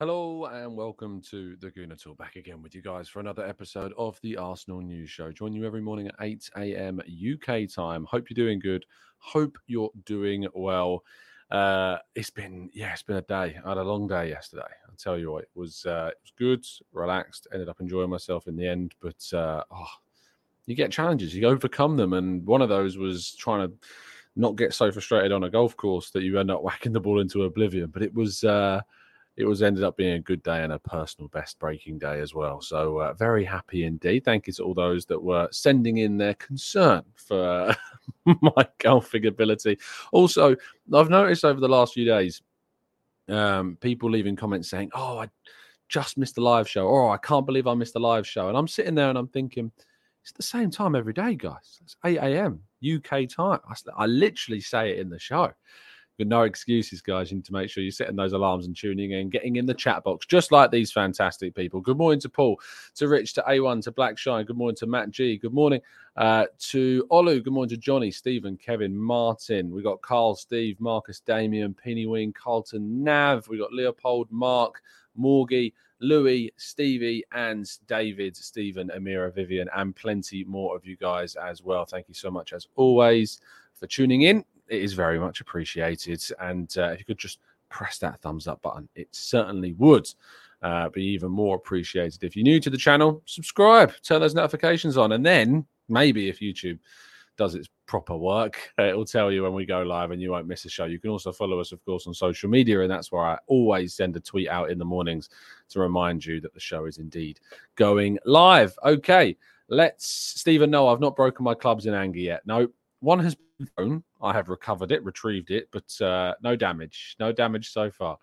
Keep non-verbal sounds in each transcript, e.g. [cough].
Hello and welcome to the Gooner Talk. Back again with you guys for another episode of the Arsenal News Show. Join you every morning at 8 a.m. UK time. Hope you're doing good. Hope you're doing well. Uh, it's been yeah, it's been a day. I had a long day yesterday. I'll tell you what, it was uh, it was good, relaxed. Ended up enjoying myself in the end. But uh, oh, you get challenges, you overcome them, and one of those was trying to not get so frustrated on a golf course that you end up [laughs] whacking the ball into oblivion. But it was. Uh, it was ended up being a good day and a personal best breaking day as well. So uh, very happy indeed. Thank you to all those that were sending in their concern for [laughs] my golfing ability. Also, I've noticed over the last few days, um, people leaving comments saying, "Oh, I just missed the live show," or oh, "I can't believe I missed the live show," and I'm sitting there and I'm thinking. It's the same time every day, guys. It's 8 a.m. UK time. I, I literally say it in the show no excuses, guys. You need to make sure you're setting those alarms and tuning in, getting in the chat box, just like these fantastic people. Good morning to Paul, to Rich, to A1, to Black Shine. Good morning to Matt G. Good morning uh, to Olu. Good morning to Johnny, Stephen, Kevin, Martin. We got Carl, Steve, Marcus, Damien, Penny Wing, Carlton, Nav. We got Leopold, Mark, Morgie. Louis, Stevie, and David, Stephen, Amira, Vivian, and plenty more of you guys as well. Thank you so much, as always, for tuning in it is very much appreciated. And uh, if you could just press that thumbs up button, it certainly would uh, be even more appreciated. If you're new to the channel, subscribe, turn those notifications on, and then maybe if YouTube does its proper work, uh, it will tell you when we go live and you won't miss a show. You can also follow us, of course, on social media, and that's where I always send a tweet out in the mornings to remind you that the show is indeed going live. Okay, let's, Stephen, no, I've not broken my clubs in anger yet. No, one has thrown. I have recovered it, retrieved it, but uh, no damage. No damage so far.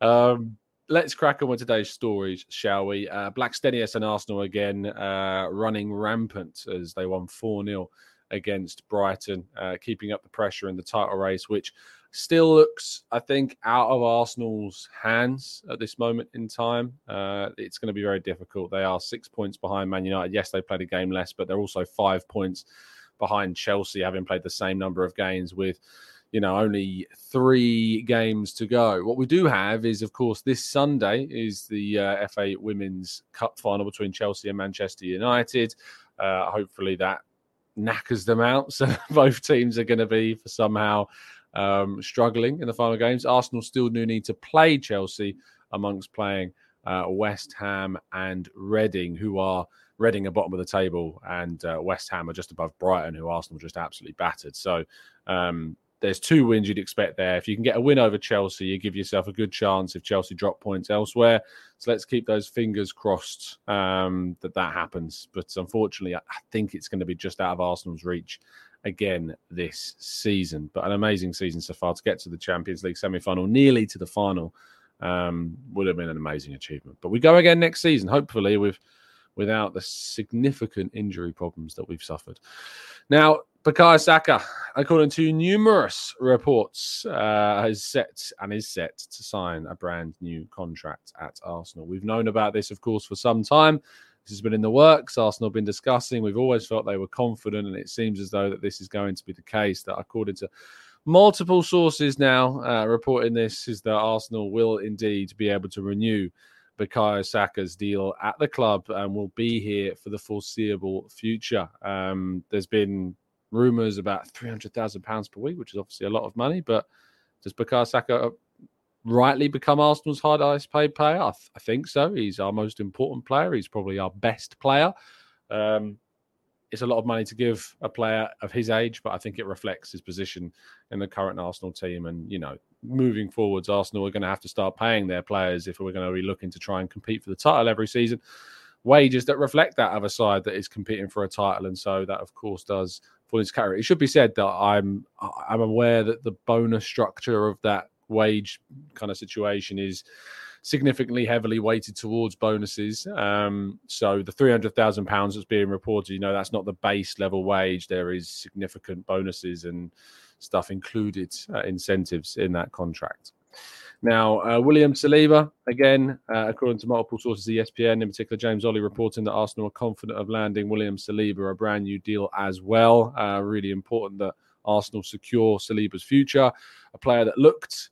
Um, let's crack on with today's stories, shall we? Uh, Blackstenius and Arsenal again uh, running rampant as they won 4 0 against Brighton, uh, keeping up the pressure in the title race, which still looks, I think, out of Arsenal's hands at this moment in time. Uh, it's going to be very difficult. They are six points behind Man United. Yes, they played a game less, but they're also five points behind Chelsea, having played the same number of games with you know only three games to go. What we do have is of course this sunday is the uh, fa women's cup final between chelsea and manchester united. Uh, hopefully that knackers them out. [laughs] So both teams are going to be for somehow um, struggling in the final games. Arsenal still do need to play chelsea amongst playing uh, west ham and reading who are Reading are bottom of the table, and uh, West Ham are just above Brighton, who Arsenal just absolutely battered. So um, there's two wins you'd expect there. If you can get a win over Chelsea, you give yourself a good chance if Chelsea drop points elsewhere. So let's keep those fingers crossed um, that that happens. But unfortunately, I think it's going to be just out of Arsenal's reach again this season. But an amazing season so far to get to the Champions League semi final, nearly to the final, um, would have been an amazing achievement. But we go again next season, hopefully with without the significant injury problems that we've suffered. Now, Bukayo Saka, according to numerous reports, uh, has set and is set to sign a brand new contract at Arsenal. We've known about this, of course, for some time. This has been in the works. Arsenal have been discussing. We've always felt they were confident, and it seems as though that this is going to be the case. That according to multiple sources now uh, reporting this, is that Arsenal will indeed be able to renew Bukayo Saka's deal at the club and will be here for the foreseeable future. Um, there's been rumours about three hundred thousand pounds per week, which is obviously a lot of money, but does Bukayo Saka rightly become Arsenal's highest paid player? I, th- I, think so. He's our most important player. He's probably our best player. Um, it's a lot of money to give a player of his age, but I think it reflects his position in the current Arsenal team. And, you know, moving forwards, Arsenal are going to have to start paying their players if we're going to be looking to try and compete for the title every season. Wages that reflect that other side that is competing for a title. And so that, of course, does fall into category. It should be said that I'm I'm aware that the bonus structure of that wage kind of situation is significantly heavily weighted towards bonuses. Um, so the three hundred thousand pounds that's being reported, you know, that's not the base level wage. There is significant bonuses and stuff included, uh, incentives in that contract. Now, uh, William Saliba, again, uh, according to multiple sources, ESPN, in particular, James Olley reporting that Arsenal are confident of landing William Saliba a brand new deal as well. Uh, really important that Arsenal secure Saliba's future. A player that looked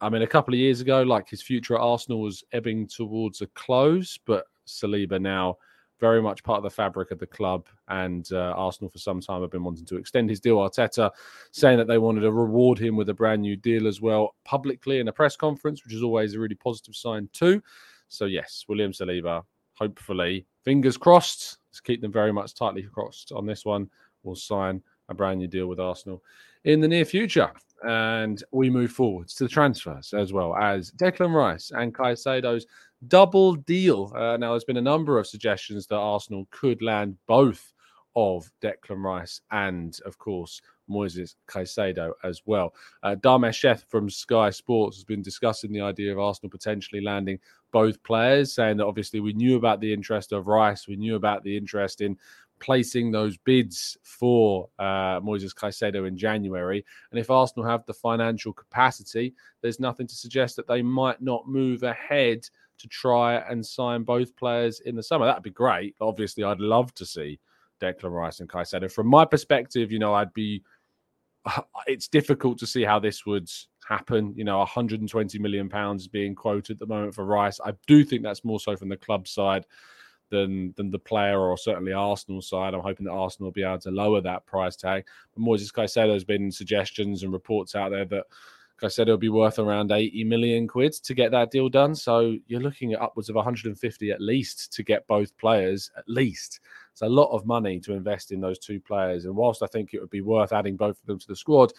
I mean, a couple of years ago, like his future at Arsenal was ebbing towards a close, but Saliba now very much part of the fabric of the club. And uh, Arsenal, for some time, have been wanting to extend his deal. Arteta saying that they wanted to reward him with a brand new deal as well, publicly in a press conference, which is always a really positive sign, too. So, yes, William Saliba, hopefully, fingers crossed, let's keep them very much tightly crossed on this one, will sign a brand new deal with Arsenal in the near future. And we move forwards to the transfers as well as Declan Rice and Caicedo's double deal. Uh, now, there's been a number of suggestions that Arsenal could land both of Declan Rice and, of course, Moises Caicedo as well. Uh, Dharmesh Sheth from Sky Sports has been discussing the idea of Arsenal potentially landing both players, saying that obviously we knew about the interest of Rice, we knew about the interest in placing those bids for uh, Moises Caicedo in January. And if Arsenal have the financial capacity, there's nothing to suggest that they might not move ahead to try and sign both players in the summer. That'd be great. Obviously, I'd love to see Declan Rice and Caicedo. From my perspective, you know, I'd be. [sighs] It's difficult to see how this would happen. You know, 120 million pounds is being quoted at the moment for Rice. I do think that's more so from the club side than than the player or certainly Arsenal side. I'm hoping that Arsenal will be able to lower that price tag. But Moises Caicedo has been suggestions and reports out there that Caicedo will be worth around 80 million quid to get that deal done. So you're looking at upwards of 150 at least to get both players, at least. It's a lot of money to invest in those two players. And whilst I think it would be worth adding both of them to the squad,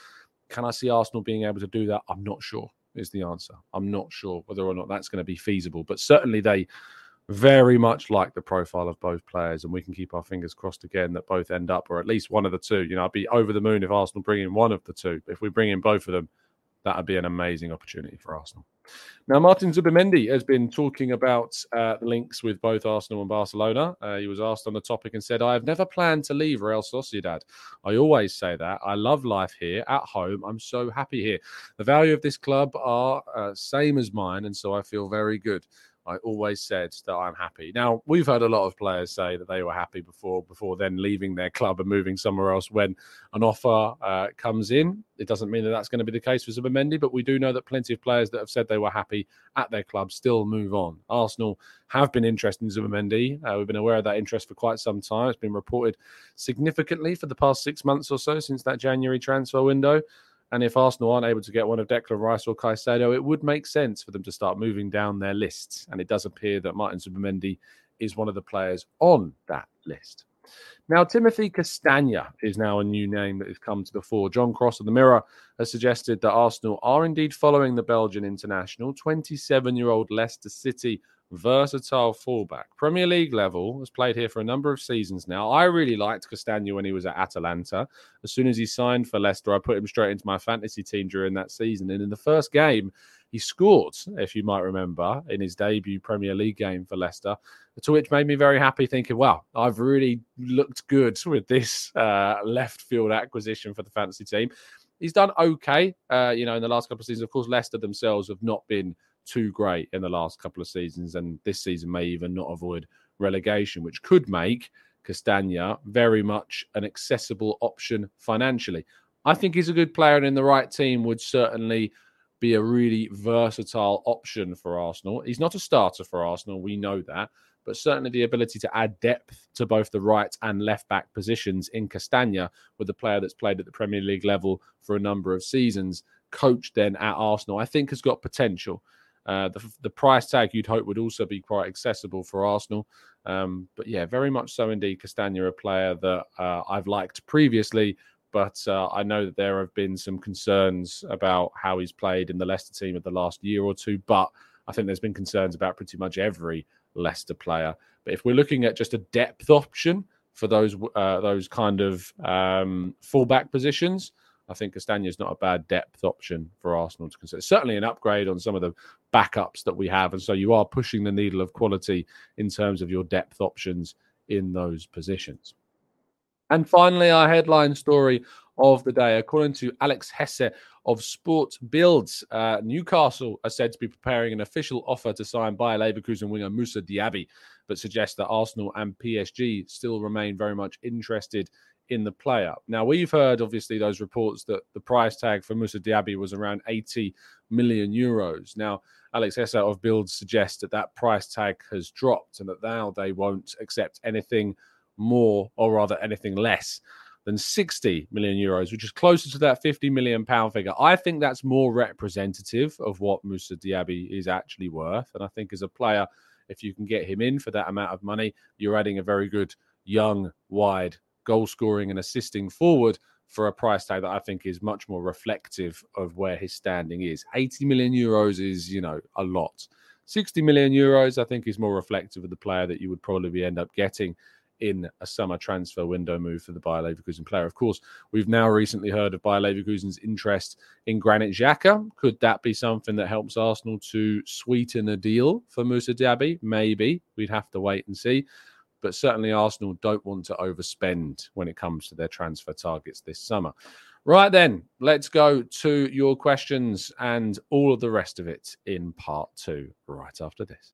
can I see Arsenal being able to do that? I'm not sure, is the answer. I'm not sure whether or not that's going to be feasible. But certainly they very much like the profile of both players, and we can keep our fingers crossed again that both end up, or at least one of the two. You know, I'd be over the moon if Arsenal bring in one of the two. If we bring in both of them, that would be an amazing opportunity for Arsenal. Now, Martin Zubimendi has been talking about uh, links with both Arsenal and Barcelona. Uh, he was asked on the topic and said, I have never planned to leave Real Sociedad. I always say that. I love life here at home. I'm so happy here. The value of this club are uh, same as mine, and so I feel very good. I always said that I'm happy. Now we've heard a lot of players say that they were happy before before then leaving their club and moving somewhere else. When an offer uh, comes in, it doesn't mean that that's going to be the case for Zubimendi, but we do know that plenty of players that have said they were happy at their club still move on. Arsenal have been interested in Zubimendi. Uh, we've been aware of that interest for quite some time. It's been reported significantly for the past six months or so since that January transfer window. And if Arsenal aren't able to get one of Declan Rice or Caicedo, it would make sense for them to start moving down their lists. And it does appear that Martin Zubimendi is one of the players on that list. Now, Timothy Castagne is now a new name that has come to the fore. John Cross of the Mirror has suggested that Arsenal are indeed following the Belgian international. 27 year old Leicester City versatile fullback. Premier League level, has played here for a number of seasons now. I really liked Castagne when he was at Atalanta. As soon as he signed for Leicester, I put him straight into my fantasy team during that season. And in the first game, he scored, if you might remember, in his debut Premier League game for Leicester, to which made me very happy, thinking, wow, I've really looked good with this uh, left field acquisition for the fantasy team. He's done okay, uh, you know, in the last couple of seasons. Of course, Leicester themselves have not been too great in the last couple of seasons, and this season may even not avoid relegation, which could make Castagne very much an accessible option financially. I think he's a good player, and in the right team would certainly be a really versatile option for Arsenal. He's not a starter for Arsenal, we know that, but certainly the ability to add depth to both the right and left back positions in Castagne with a player that's played at the Premier League level for a number of seasons, coached then at Arsenal, I think has got potential. Uh, the, the price tag you'd hope would also be quite accessible for Arsenal. Um, but yeah, very much so indeed. Castagne, a player that uh, I've liked previously, but uh, I know that there have been some concerns about how he's played in the Leicester team of the last year or two. But I think there's been concerns about pretty much every Leicester player. But if we're looking at just a depth option for those uh, those kind of um, fullback positions, I think Castagne is not a bad depth option for Arsenal to consider. Certainly an upgrade on some of the backups that we have. And so you are pushing the needle of quality in terms of your depth options in those positions. And finally, our headline story of the day. According to Alex Hesse of Sport Builds, uh, Newcastle are said to be preparing an official offer to sign Bayer Leverkusen winger Moussa Diaby, but suggests that Arsenal and PSG still remain very much interested in the player. Now, we've heard obviously those reports that the price tag for Moussa Diaby was around 80 million euros. Now, Alex Hesse of Bild suggests that that price tag has dropped and that now they won't accept anything more or rather anything less than 60 million euros, which is closer to that 50 million pound figure. I think that's more representative of what Moussa Diaby is actually worth. And I think as a player, if you can get him in for that amount of money, you're adding a very good young, wide goal scoring and assisting forward for a price tag that I think is much more reflective of where his standing is. 80 million euros is, you know, a lot. 60 million euros, I think, is more reflective of the player that you would probably end up getting in a summer transfer window move for the Bayer Leverkusen player. Of course, we've now recently heard of Bayer Leverkusen's interest in Granit Xhaka. Could that be something that helps Arsenal to sweeten a deal for Moussa Diaby? Maybe. We'd have to wait and see but certainly Arsenal don't want to overspend when it comes to their transfer targets this summer. Right then, let's go to your questions and all of the rest of it in part two, right after this.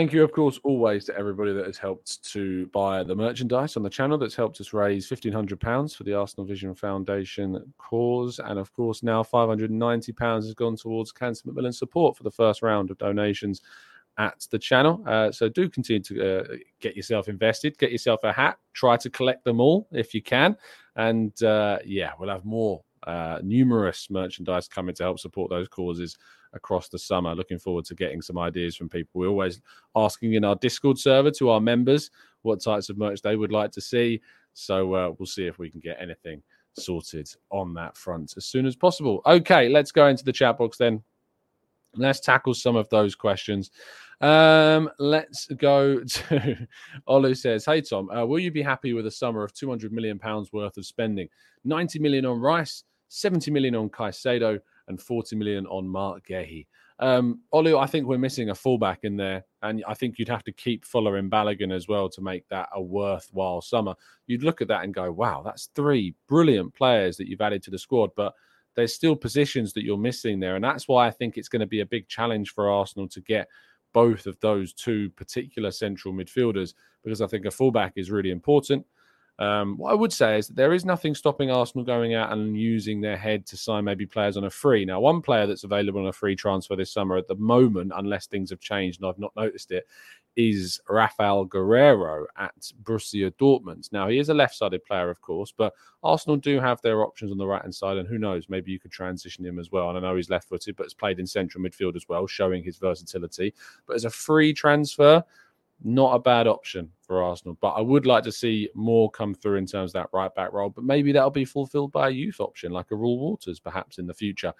Thank you, of course, always to everybody that has helped to buy the merchandise on the channel that's helped us raise £1,500 for the Arsenal Vision Foundation cause. And of course, now £590 has gone towards Cancer Macmillan support for the first round of donations at the channel. Uh, so do continue to uh, get yourself invested, get yourself a hat, try to collect them all if you can. And uh, yeah, we'll have more uh, numerous merchandise coming to help support those causes across the summer. Looking forward to getting some ideas from people. We're always asking in our Discord server to our members what types of merch they would like to see. So uh, we'll see if we can get anything sorted on that front as soon as possible. Okay, let's go into the chat box then Let's tackle some of those questions. Um, let's go [laughs] to Olu says, Hey Tom, uh, will you be happy with a summer of 200 million pounds worth of spending? 90 million on Rice, 70 million on Caicedo, and 40 million on Mark Guéhi. Um, Olu, I think we're missing a fullback in there, and I think you'd have to keep Folarin Balogun as well to make that a worthwhile summer. You'd look at that and go, "Wow, that's three brilliant players that you've added to the squad," but there's still positions that you're missing there, and that's why I think it's going to be a big challenge for Arsenal to get both of those two particular central midfielders because I think a fullback is really important. Um, what I would say is that there is nothing stopping Arsenal going out and using their head to sign maybe players on a free. Now, one player that's available on a free transfer this summer at the moment, unless things have changed and I've not noticed it, is Raphael Guerreiro at Borussia Dortmund. Now, he is a left sided player, of course, but Arsenal do have their options on the right hand side. And who knows, maybe you could transition him as well. And I know he's left footed, but has played in central midfield as well, showing his versatility. But as a free transfer, not a bad option for Arsenal. But I would like to see more come through in terms of that right back role. But maybe that'll be fulfilled by a youth option like a Reuell Walters, perhaps in the future.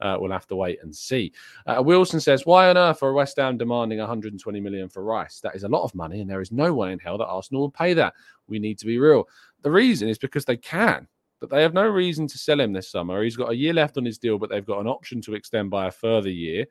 Uh, we'll have to wait and see. Uh, Wilson says, "Why on earth are West Ham demanding 120 million for Rice? That is a lot of money, and there is no way in hell that Arsenal will pay that. We need to be real. The reason is because they can." But they have no reason to sell him this summer. He's got a year left on his deal, but they've got an option to extend by a further year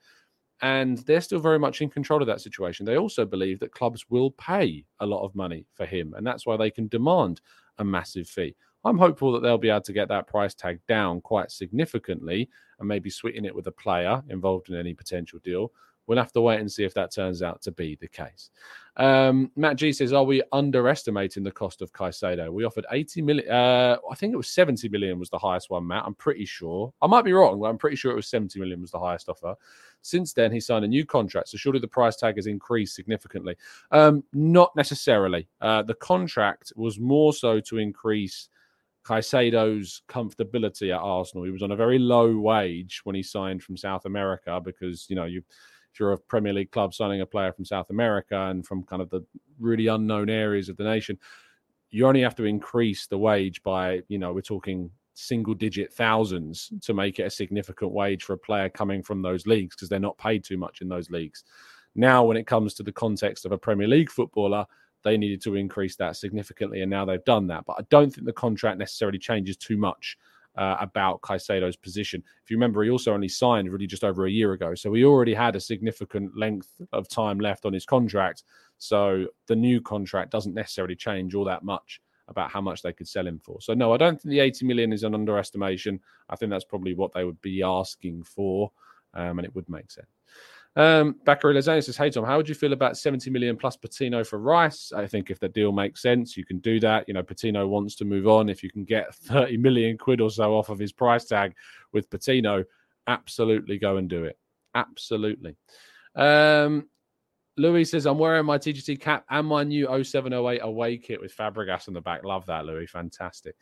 and they're still very much in control of that situation. They also believe that clubs will pay a lot of money for him, and that's why they can demand a massive fee. I'm hopeful that they'll be able to get that price tag down quite significantly and maybe sweeten it with a player involved in any potential deal. We'll have to wait and see if that turns out to be the case. Um, Matt G says, "Are we underestimating the cost of Caicedo? We offered 80 million. Uh, I think it was 70 million was the highest one, Matt. I'm pretty sure. I might be wrong, but I'm pretty sure it was 70 million was the highest offer. Since then, he signed a new contract, so surely the price tag has increased significantly. Um, not necessarily. Uh, the contract was more so to increase." Caicedo's comfortability at Arsenal. He was on a very low wage when he signed from South America because you know you you're a Premier League club signing a player from South America and from kind of the really unknown areas of the nation, you only have to increase the wage by, you know, we're talking single digit thousands to make it a significant wage for a player coming from those leagues because they're not paid too much in those leagues. Now, when it comes to the context of a Premier League footballer, they needed to increase that significantly, and now they've done that. But I don't think the contract necessarily changes too much uh, about Caicedo's position. If you remember, he also only signed really just over a year ago. So he already had a significant length of time left on his contract. So the new contract doesn't necessarily change all that much about how much they could sell him for. So no, I don't think the 80 million is an underestimation. I think that's probably what they would be asking for, um, and it would make sense. Um, Bakary Lazane says, Hey, Tom, how would you feel about 70 million plus Patino for Rice? I think if the deal makes sense, you can do that. You know, Patino wants to move on. If you can get [laughs] 30 million quid or so off of his price tag with Patino, absolutely go and do it. Absolutely. Um, Louis says, I'm wearing my TGT cap and my new 0708 away kit with Fabregas on the back. Love that, Louis. Fantastic.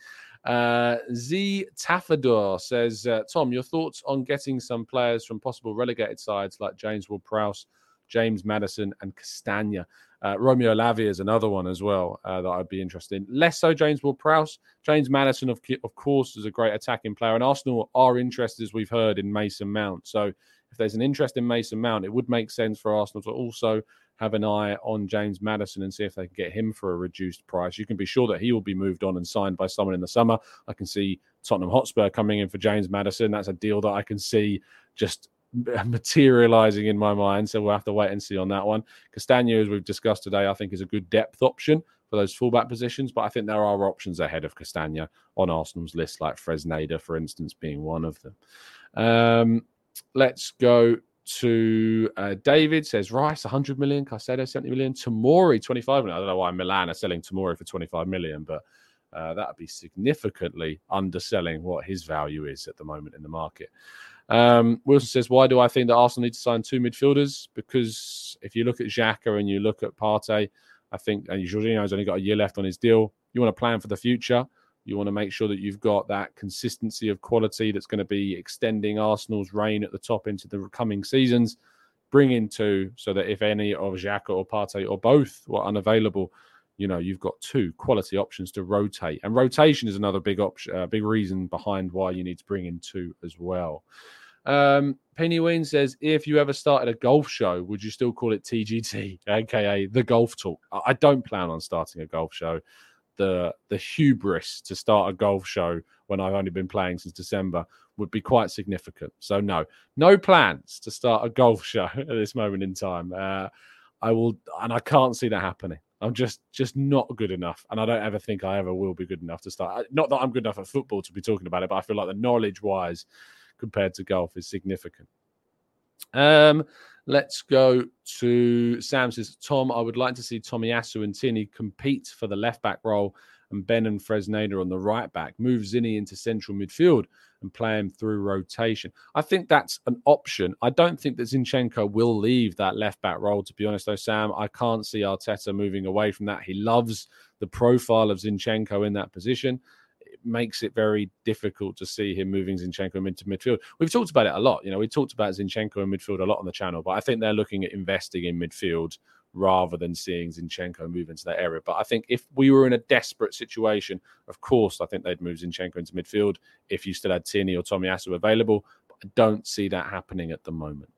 Uh, Z Tafador says, uh, Tom, your thoughts on getting some players from possible relegated sides like James Ward Prowse, James Maddison, and Castagne. Uh, Romeo Lavia is another one as well uh, that I'd be interested in. Less so James Ward Prowse. James Maddison, of, of course, is a great attacking player, and Arsenal are interested, as we've heard, in Mason Mount. So if there's an interest in Mason Mount, it would make sense for Arsenal to also have an eye on James Maddison and see if they can get him for a reduced price. You can be sure that he will be moved on and signed by someone in the summer. I can see Tottenham Hotspur coming in for James Maddison. That's a deal that I can see just [laughs] materializing in my mind. So we'll have to wait and see on that one. Castagne, as we've discussed today, I think is a good depth option for those fullback positions, but I think there are options ahead of Castagne on Arsenal's list, like Fresneda, for instance, being one of them. Um, let's go to uh, David says Rice 100 million, Caicedo 70 million, Tomori 25 million. I don't know why Milan are selling Tomori for 25 million, but uh, that would be significantly underselling what his value is at the moment in the market. Um, Wilson says, Why do I think that Arsenal need to sign two midfielders? Because if you look at Xhaka and you look at Partey, I think and Jorginho's only got a year left on his deal. You want to plan for the future. You want to make sure that you've got that consistency of quality that's going to be extending Arsenal's reign at the top into the coming seasons. Bring in two so that if any of Xhaka or Partey or both were unavailable, you know you've got two quality options to rotate. And rotation is another big option, uh, big reason behind why you need to bring in two as well. Um, Penny Ween says, if you ever started a golf show, would you still call it TGT, aka [laughs] the Golf Talk? I don't plan on starting a golf show. The the hubris to start a golf show when I've only been playing since December would be quite significant. So no, no plans to start a golf [laughs] show at this moment in time. Uh, I will, and I can't see that happening. I'm just just not good enough, and I don't ever think I ever will be good enough to start. Not that I'm good enough at football to be talking about it, but I feel like the knowledge wise compared to golf is significant. Um, let's go to Sam says, Tom, I would like to see Tomiyasu and Tierney compete for the left back role and Ben and Fresneda on the right back. Move Zinni into central midfield and play him through rotation. I think that's an option. I don't think that Zinchenko will leave that left back role, to be honest, though, Sam. I can't see Arteta moving away from that. He loves the profile of Zinchenko in that position makes it very difficult to see him moving Zinchenko into midfield. We've talked about it a lot. You know, we talked about Zinchenko in midfield a lot on the channel, but I think they're looking at investing in midfield rather than seeing Zinchenko move into that area. But I think if we were in a desperate situation, of course, I think they'd move Zinchenko into midfield if you still had Tierney or Tommy Tomiyasu available. But I don't see that happening at the moment.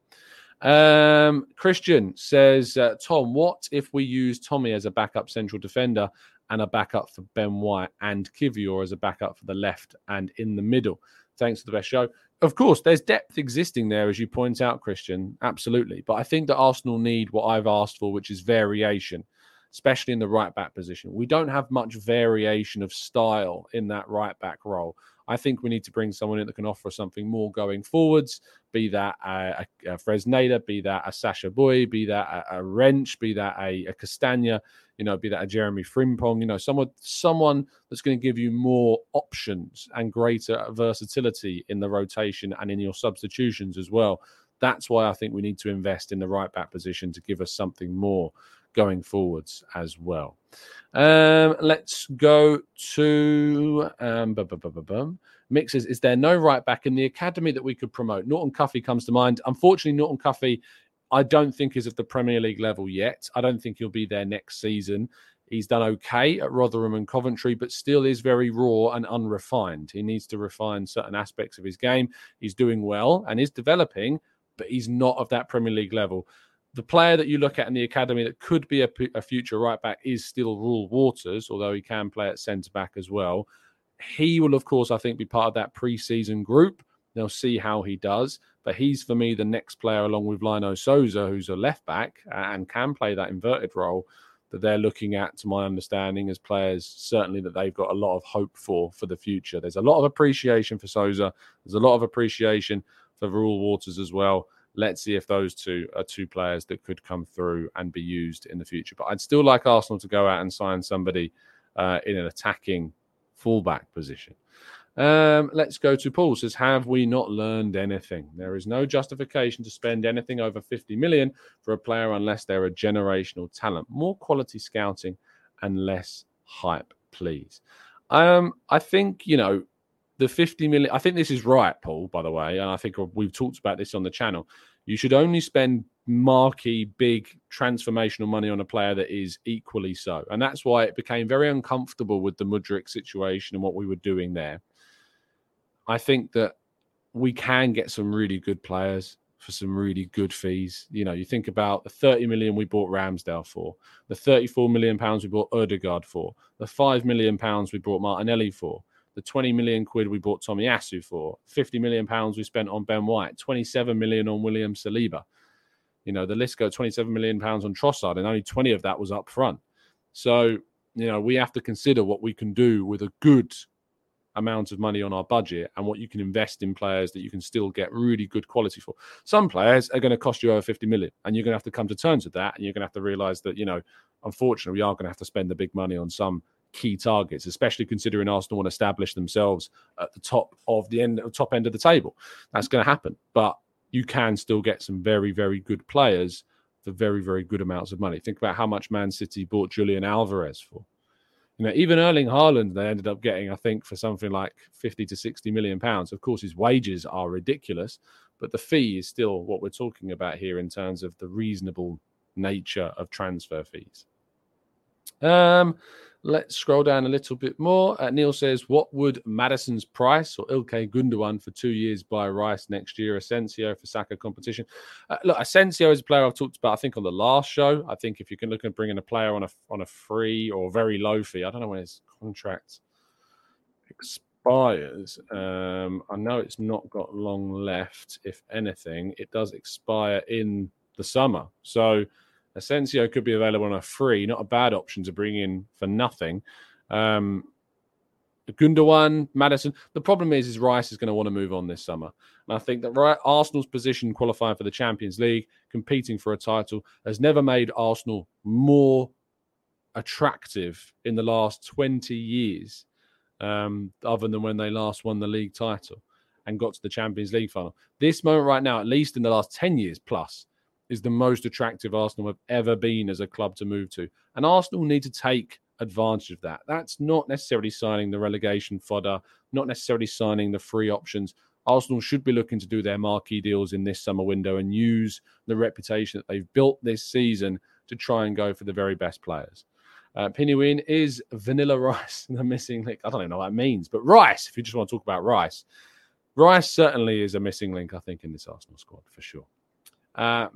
Um, Christian says, uh, Tom, what if we use Tommy as a backup central defender and a backup for Ben White and Kiwior as a backup for the left and in the middle. Thanks for the best show. Of course, there's depth existing there, as you point out, Christian. Absolutely. But I think that Arsenal need what I've asked for, which is variation, especially in the right back position. We don't have much variation of style in that right back role. I think we need to bring someone in that can offer something more going forwards, be that a, a, a Fresneda, be that a Sacha Boey, be that a, a Rensch, be that a, a Castagne you know, be that a Jeremy Frimpong, you know, someone someone that's going to give you more options and greater versatility in the rotation and in your substitutions as well. That's why I think we need to invest in the right back position to give us something more going forwards as well. Um, let's go to um, mixes. Is there no right back in the academy that we could promote? Norton Cuffy comes to mind. Unfortunately, Norton Cuffy I don't think is of the Premier League level yet. I don't think he'll be there next season. He's done okay at Rotherham and Coventry, but still is very raw and unrefined. He needs to refine certain aspects of his game. He's doing well and is developing, but he's not of that Premier League level. The player that you look at in the academy that could be a, a future right back is still Reuell Walters, although he can play at centre back as well. He will, of course, I think, be part of that pre-season group. They'll see how he does. But he's for me the next player along with Lino Sousa, who's a left back and can play that inverted role that they're looking at, to my understanding, as players certainly that they've got a lot of hope for for the future. There's a lot of appreciation for Sousa. There's a lot of appreciation for Reuell Walters as well. Let's see if those two are two players that could come through and be used in the future. But I'd still like Arsenal to go out and sign somebody uh, in an attacking fullback position. Um, let's go to Paul. Says, have we not learned anything? There is no justification to spend anything over 50 million for a player unless they're a generational talent. More quality scouting and less hype, please. Um, I think you know the 50 million. I think this is right, Paul. By the way, and I think we've talked about this on the channel. You should only spend marquee, big, transformational money on a player that is equally so, and that's why it became very uncomfortable with the Mudryk situation and what we were doing there I think that we can get some really good players for some really good fees. You know, you think about the 30 million we bought Ramsdale for, the 34 million pounds we bought Odegaard for, the 5 million pounds we bought Martinelli for, the 20 million quid we bought Tomiyasu for, 50 million pounds we spent on Ben White, 27 million on William Saliba. You know, the list goes 27 million pounds on Trossard, and only 20 of that was up front. So, you know, we have to consider what we can do with a good amount of money on our budget and what you can invest in players that you can still get really good quality for. Some players are going to cost you over 50 million, and you're going to have to come to terms with that. And you're going to have to realize that, you know, unfortunately, we are going to have to spend the big money on some key targets, especially considering Arsenal want to establish themselves at the top of the end, top end of the table. That's going to happen, but you can still get some very, very good players for very, very good amounts of money. Think about how much Man City bought Julian Alvarez for. You know, even Erling Haaland, they ended up getting, I think, for something like 50 to 60 million pounds. Of course, his wages are ridiculous, but the fee is still what we're talking about here in terms of the reasonable nature of transfer fees. Um, let's scroll down a little bit more. Uh, Neil says, "What would Maddison's price or Ilkay Gundogan for two years by Rice next year? Asensio for Saka competition." Uh, look, Asensio is a player I've talked about. I think on the last show. I think if you can look at bringing a player on a on a free or very low fee, I don't know when his contract expires. Um, I know it's not got long left. If anything, it does expire in the summer. So Asensio could be available on a free, not a bad option to bring in for nothing. Um, Gundogan, Maddison. The problem is, is Rice is going to want to move on this summer, and I think that right, Arsenal's position qualifying for the Champions League, competing for a title, has never made Arsenal more attractive in the last twenty years, um, other than when they last won the league title and got to the Champions League final. This moment right now, at least in the last ten years plus, is the most attractive Arsenal have ever been as a club to move to. And Arsenal need to take advantage of that. That's not necessarily signing the relegation fodder, not necessarily signing the free options. Arsenal should be looking to do their marquee deals in this summer window and use the reputation that they've built this season to try and go for the very best players. Uh, Pinywin is vanilla [laughs] rice the missing link. I don't even know what that means, but rice, if you just want to talk about rice, rice certainly is a missing link, I think, in this Arsenal squad for sure. Uh,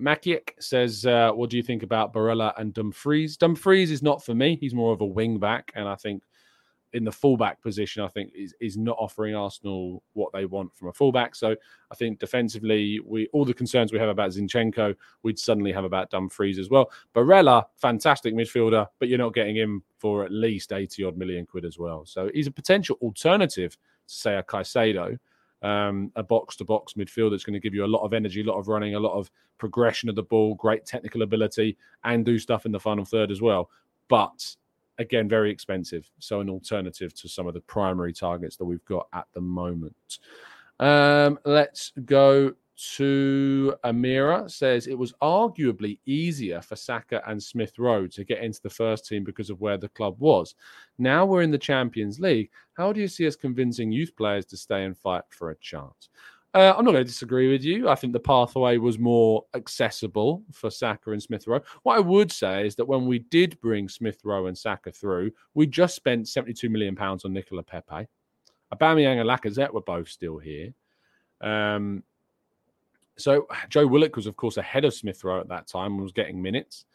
says, uh, "What do you think about Barella and Dumfries? Dumfries is not for me. He's more of a wing back, and I think in the fullback position, I think is is not offering Arsenal what they want from a fullback. So I think defensively, we all the concerns we have about Zinchenko, we'd suddenly have about Dumfries as well. Barella, fantastic midfielder, but you're not getting him for at least eighty odd million quid as well. So he's a potential alternative to say a Caicedo." Um, a box to box midfield that's going to give you a lot of energy, a lot of running, a lot of progression of the ball, great technical ability, and do stuff in the final third as well. But again, very expensive. So, an alternative to some of the primary targets that we've got at the moment. Um, let's go to Amira says it was arguably easier for Saka and Smith Rowe to get into the first team because of where the club was. Now we're in the Champions League. How do you see us convincing youth players to stay and fight for a chance? Uh, I'm not going to disagree with you. I think the pathway was more accessible for Saka and Smith Rowe. What I would say is that when we did bring Smith Rowe and Saka through, we just spent 72 million pounds on Nicolas Pepe. Aubameyang and Lacazette were both still here. Um, so [sighs] Joe Willock was, of course, ahead of Smith Rowe at that time and was getting minutes.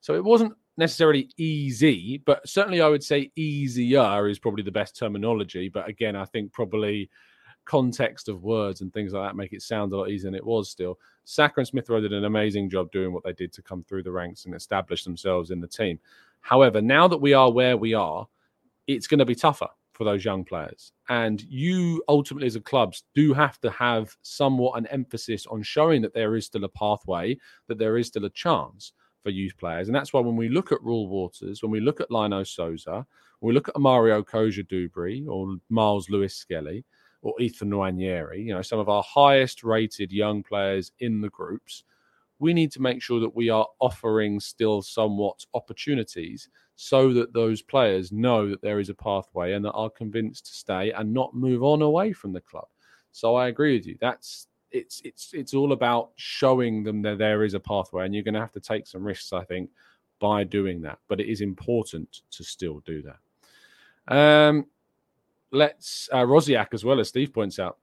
So it wasn't necessarily easy, but certainly I would say easier is probably the best terminology. But again, I think probably context of words and things like that make it sound a lot easier than it was still. Saka and Smith Rowe did an amazing job doing what they did to come through the ranks and establish themselves in the team. However, now that we are where we are, it's going to be tougher for those young players. And you ultimately, as a clubs, do have to have somewhat an emphasis on showing that there is still a pathway, that there is still a chance for youth players. And that's why when we look at Reuell Walters, when we look at Lino Sousa, when we look at Mario Cozier-Duberry or Myles Lewis Skelly or Ethan Nwaneri, you know, some of our highest rated young players in the groups, we need to make sure that we are offering still somewhat opportunities so that those players know that there is a pathway and that are convinced to stay and not move on away from the club. So I agree with you. That's it's it's it's all about showing them that there is a pathway, and you're going to have to take some risks, I think, by doing that. But it is important to still do that. Um, let's uh, Rosiak as well as Steve points out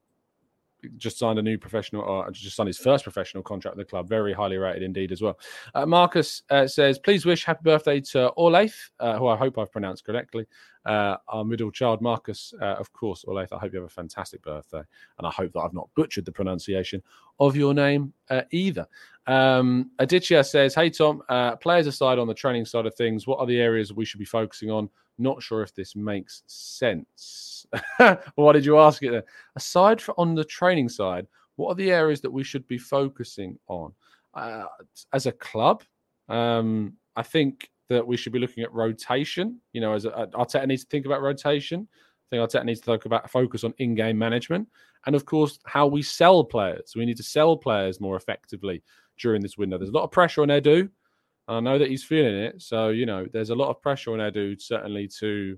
just signed a new professional, or just signed his first professional contract with the club. Very highly rated indeed as well. Uh, Marcus uh, says, please wish happy birthday to Orleif, uh, who I hope I've pronounced correctly. Uh, our middle child, Marcus, uh, of course, Orleif. I hope you have a fantastic birthday, and I hope that I've not butchered the pronunciation of your name uh, either. Um, Aditya says, "Hey Tom, players aside on the training side of things, what are the areas we should be focusing on? Not sure if this makes sense." [laughs] Why did you ask it? Then? Aside from on the training side, what are the areas that we should be focusing on uh, as a club? Um, I think that we should be looking at rotation. You know, as a, Arteta needs to think about rotation. I think Arteta needs to talk about focus on in-game management, and of course, how we sell players. We need to sell players more effectively during this window. There's a lot of pressure on Edu. I know that he's feeling it. So, you know, there's a lot of pressure on Edu certainly to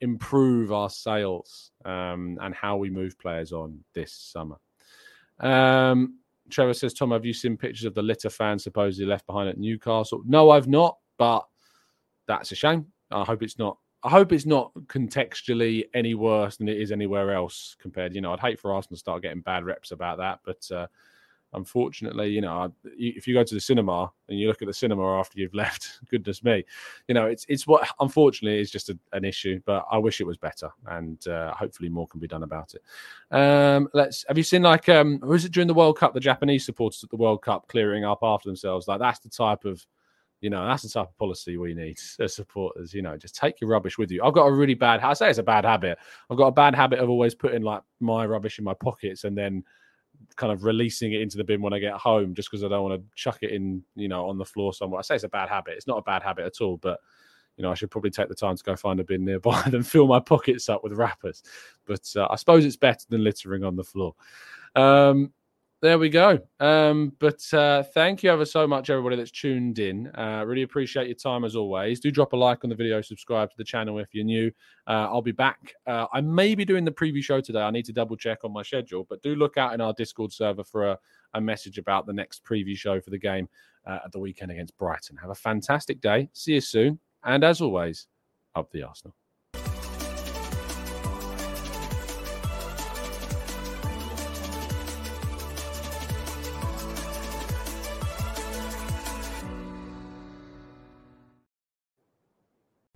improve our sales um, and how we move players on this summer. Um, Trevor says, Tom, have you seen pictures of the litter fan supposedly left behind at Newcastle? No, I've not, but that's a shame. I hope it's not. I hope it's not contextually any worse than it is anywhere else compared. You know, I'd hate for Arsenal to start getting bad reps about that, but uh, unfortunately, you know, if you go to the cinema and you look at the cinema after you've [laughs] left, goodness me, you know, it's it's what unfortunately is just a, an issue. But I wish it was better, and uh, hopefully more can be done about it. Um, let's. Have you seen like um, was it during the World Cup? The Japanese supporters at the World Cup clearing up after themselves. Like that's the type of you know, that's the type of policy we need [laughs] as supporters. You know, just take your rubbish with you. I've got a really bad. I say it's a bad habit. I've got a bad habit of always putting like my rubbish in my pockets and then kind of releasing it into the bin when I get home just because I don't want to chuck it in, you know, on the floor somewhere. I say it's a bad habit. It's not a bad habit at all, but you know, I should probably take the time to go find a bin nearby [laughs] than fill my pockets up with wrappers. But uh, I suppose it's better than littering on the floor. Um, there we go. Um, but uh, thank you ever so much, everybody that's tuned in. Uh, really appreciate your time as always. Do drop a like on the video, subscribe to the channel if you're new. Uh, I'll be back. Uh, I may be doing the preview show today. I need to double check on my schedule, but do look out in our Discord server for a, a message about the next preview show for the game uh, at the weekend against Brighton. Have a fantastic day. See you soon. And as always, up the Arsenal.